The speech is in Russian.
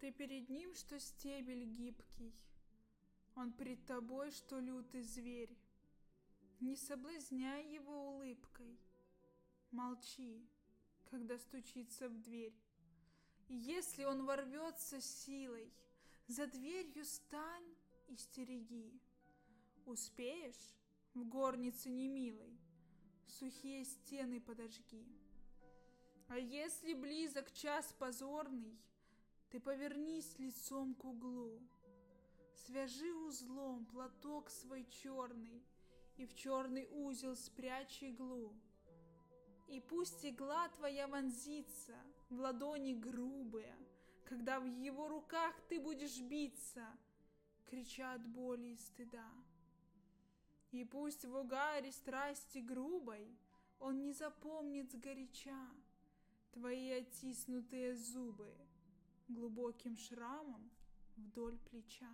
Ты перед ним, что стебель гибкий, Он пред тобой, что лютый зверь. Не соблазняй его улыбкой, Молчи, когда стучится в дверь. И если он ворвется силой, За дверью стань и стереги. Успеешь в горнице немилой, Сухие стены подожги. А если близок час позорный, Ты повернись лицом к углу, Свяжи узлом платок свой черный И в черный узел спрячь иглу. И пусть игла твоя вонзится В ладони грубые, Когда в его руках ты будешь биться, Крича от боли и стыда. И пусть в угаре страсти грубой Он не запомнит сгоряча, Твои оттиснутые зубы глубоким шрамом вдоль плеча.